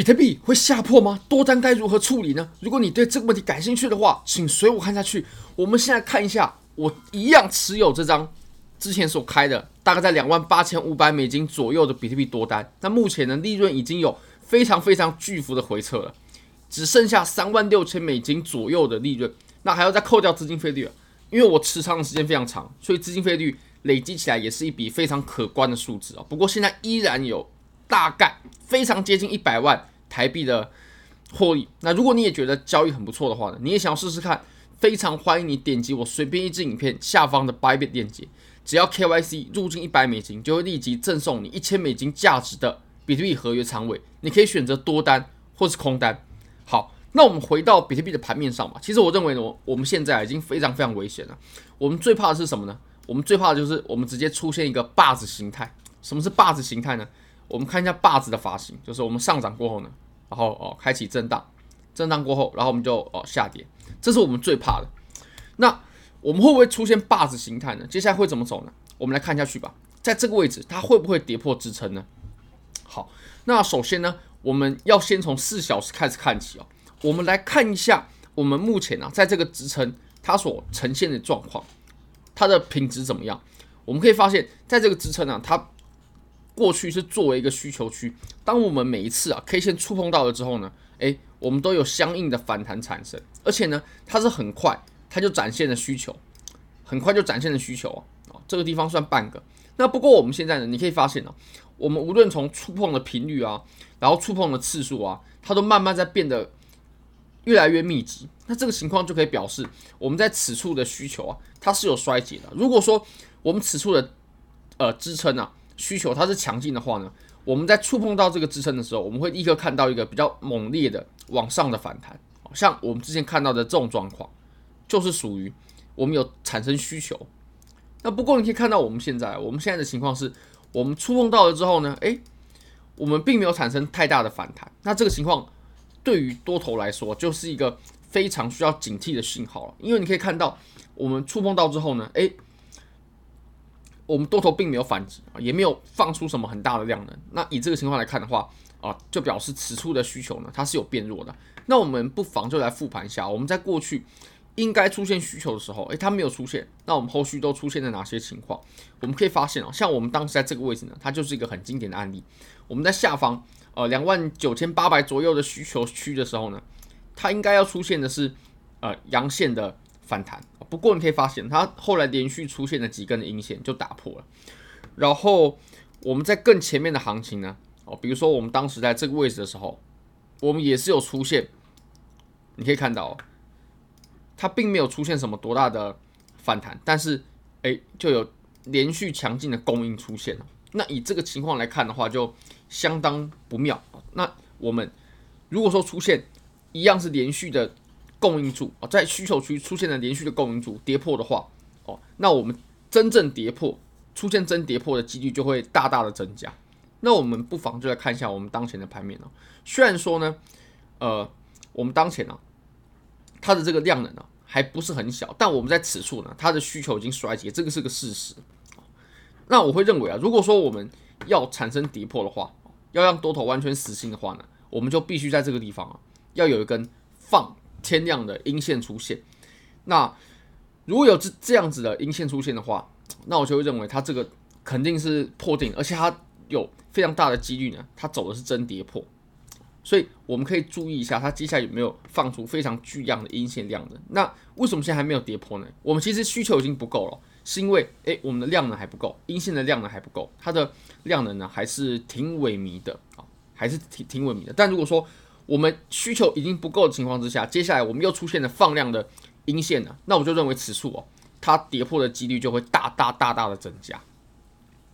比特币会下破吗？多单该如何处理呢？如果你对这个问题感兴趣的话，请随我看下去。我们现在看一下，我一样持有这张之前所开的，大概在两万八千五百美金左右的比特币多单。那目前呢，利润已经有非常非常巨幅的回撤了，只剩下三万六千美金左右的利润。那还要再扣掉资金费率，因为我持仓的时间非常长，所以资金费率累积起来也是一笔非常可观的数字啊。不过现在依然有。大概非常接近一百万台币的获利。那如果你也觉得交易很不错的话呢，你也想要试试看，非常欢迎你点击我随便一支影片下方的 Bybit 链接，只要 KYC 入金一百美金，就会立即赠送你一千美金价值的比特币合约仓位。你可以选择多单或是空单。好，那我们回到比特币的盘面上吧。其实我认为呢，我们现在已经非常非常危险了。我们最怕的是什么呢？我们最怕的就是我们直接出现一个霸子形态。什么是霸子形态呢？我们看一下霸子的发型，就是我们上涨过后呢，然后哦开启震荡，震荡过后，然后我们就哦下跌，这是我们最怕的。那我们会不会出现霸子形态呢？接下来会怎么走呢？我们来看下去吧。在这个位置，它会不会跌破支撑呢？好，那首先呢，我们要先从四小时开始看起哦。我们来看一下我们目前啊，在这个支撑它所呈现的状况，它的品质怎么样？我们可以发现，在这个支撑啊，它。过去是作为一个需求区，当我们每一次啊 K 线触碰到了之后呢，诶，我们都有相应的反弹产生，而且呢，它是很快，它就展现了需求，很快就展现了需求啊，哦，这个地方算半个。那不过我们现在呢，你可以发现呢，我们无论从触碰的频率啊，然后触碰的次数啊，它都慢慢在变得越来越密集。那这个情况就可以表示我们在此处的需求啊，它是有衰竭的。如果说我们此处的呃支撑啊。需求它是强劲的话呢，我们在触碰到这个支撑的时候，我们会立刻看到一个比较猛烈的往上的反弹，像我们之前看到的这种状况，就是属于我们有产生需求。那不过你可以看到我们现在，我们现在的情况是，我们触碰到了之后呢，诶，我们并没有产生太大的反弹。那这个情况对于多头来说，就是一个非常需要警惕的信号了，因为你可以看到我们触碰到之后呢，诶。我们多头并没有反击啊，也没有放出什么很大的量能。那以这个情况来看的话啊，就表示此处的需求呢，它是有变弱的。那我们不妨就来复盘一下，我们在过去应该出现需求的时候，诶，它没有出现。那我们后续都出现了哪些情况？我们可以发现啊，像我们当时在这个位置呢，它就是一个很经典的案例。我们在下方呃两万九千八百左右的需求区的时候呢，它应该要出现的是呃阳线的。反弹，不过你可以发现，它后来连续出现了几根的阴线就打破了。然后我们在更前面的行情呢，哦，比如说我们当时在这个位置的时候，我们也是有出现，你可以看到，它并没有出现什么多大的反弹，但是诶，就有连续强劲的供应出现了。那以这个情况来看的话，就相当不妙。那我们如果说出现一样是连续的。供应柱啊，在需求区出现了连续的供应柱跌破的话，哦，那我们真正跌破，出现真跌破的几率就会大大的增加。那我们不妨就来看一下我们当前的盘面哦。虽然说呢，呃，我们当前呢，它的这个量能呢还不是很小，但我们在此处呢，它的需求已经衰竭，这个是个事实。那我会认为啊，如果说我们要产生跌破的话，要让多头完全死心的话呢，我们就必须在这个地方啊，要有一根放。天量的阴线出现，那如果有这这样子的阴线出现的话，那我就会认为它这个肯定是破顶，而且它有非常大的几率呢，它走的是真跌破，所以我们可以注意一下它接下来有没有放出非常巨量的阴线量的。那为什么现在还没有跌破呢？我们其实需求已经不够了，是因为诶我们的量能还不够，阴线的量能还不够，它的量能呢还是挺萎靡的啊，还是挺挺萎靡的。但如果说我们需求已经不够的情况之下，接下来我们又出现了放量的阴线了，那我就认为此处哦，它跌破的几率就会大大大大的增加。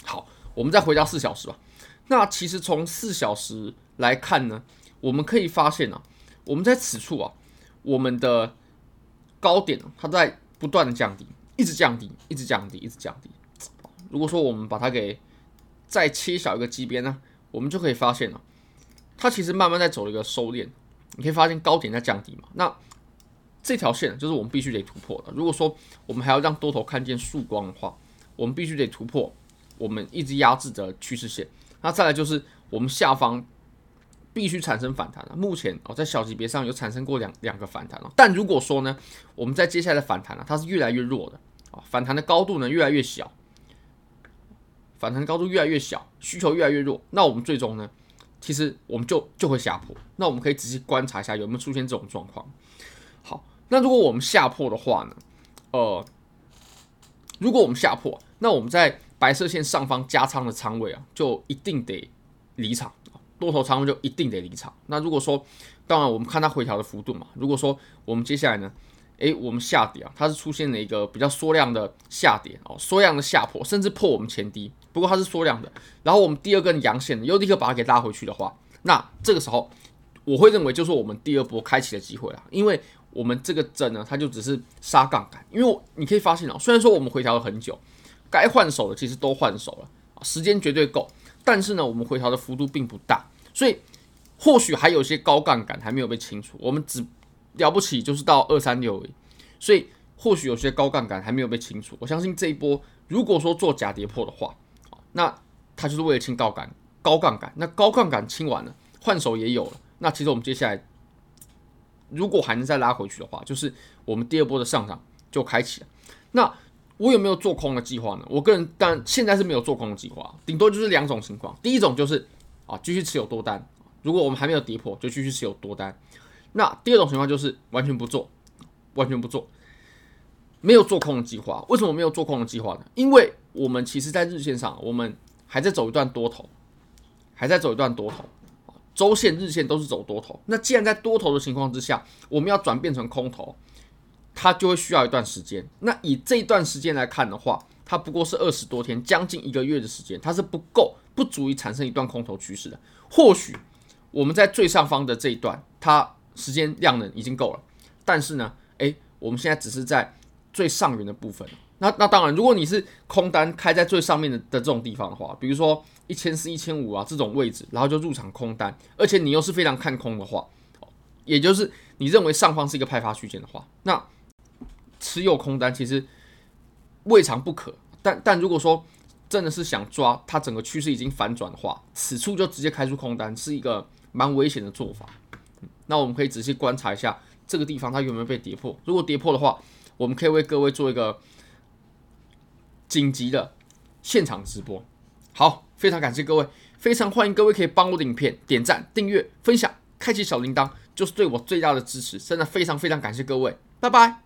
好，我们再回到四小时吧。那其实从四小时来看呢，我们可以发现啊，我们在此处啊，我们的高点它在不断的降低，一直降低，一直降低，一直降低。如果说我们把它给再切小一个级别呢，我们就可以发现了。它其实慢慢在走一个收敛，你可以发现高点在降低嘛。那这条线就是我们必须得突破的。如果说我们还要让多头看见曙光的话，我们必须得突破我们一直压制的趋势线。那再来就是我们下方必须产生反弹了。目前哦，在小级别上有产生过两两个反弹了。但如果说呢，我们在接下来的反弹呢，它是越来越弱的啊，反弹的高度呢越来越小，反弹高度越来越小，需求越来越弱，那我们最终呢，其实我们就就会下破。那我们可以仔细观察一下有没有出现这种状况。好，那如果我们下破的话呢，呃，如果我们下破，那我们在白色线上方加仓的仓位啊，就一定得离场。多头仓位就一定得离场。那如果说，当然我们看它回调的幅度嘛。如果说我们接下来呢，诶，我们下跌啊，它是出现了一个比较缩量的下跌哦，缩量的下破，甚至破我们前低。不过它是缩量的，然后我们第二根阳线又立刻把它给拉回去的话，那这个时候我会认为就是我们第二波开启的机会了。因为我们这个针呢，它就只是杀杠杆。因为你可以发现啊，虽然说我们回调了很久，该换手的其实都换手了，时间绝对够。但是呢，我们回调的幅度并不大，所以或许还有些高杠杆还没有被清除。我们只了不起就是到二三六，所以或许有些高杠杆还没有被清除。我相信这一波如果说做假跌破的话，那它就是为了清高杆高杠杆。那高杠杆清完了，换手也有了。那其实我们接下来如果还能再拉回去的话，就是我们第二波的上涨就开启了。那我有没有做空的计划呢？我个人但现在是没有做空的计划，顶多就是两种情况。第一种就是啊，继续持有多单，如果我们还没有跌破，就继续持有多单。那第二种情况就是完全不做，完全不做，没有做空的计划。为什么没有做空的计划呢？因为我们其实在日线上，我们还在走一段多头，还在走一段多头，周线、日线都是走多头。那既然在多头的情况之下，我们要转变成空头。它就会需要一段时间。那以这一段时间来看的话，它不过是二十多天，将近一个月的时间，它是不够，不足以产生一段空头趋势的。或许我们在最上方的这一段，它时间量能已经够了。但是呢，诶，我们现在只是在最上缘的部分。那那当然，如果你是空单开在最上面的的这种地方的话，比如说一千四、一千五啊这种位置，然后就入场空单，而且你又是非常看空的话，也就是你认为上方是一个派发区间的话，那。持有空单其实未尝不可，但但如果说真的是想抓它整个趋势已经反转的话，此处就直接开出空单是一个蛮危险的做法。那我们可以仔细观察一下这个地方它有没有被跌破，如果跌破的话，我们可以为各位做一个紧急的现场直播。好，非常感谢各位，非常欢迎各位可以帮我的影片点赞、订阅、分享、开启小铃铛，就是对我最大的支持。真的非常非常感谢各位，拜拜。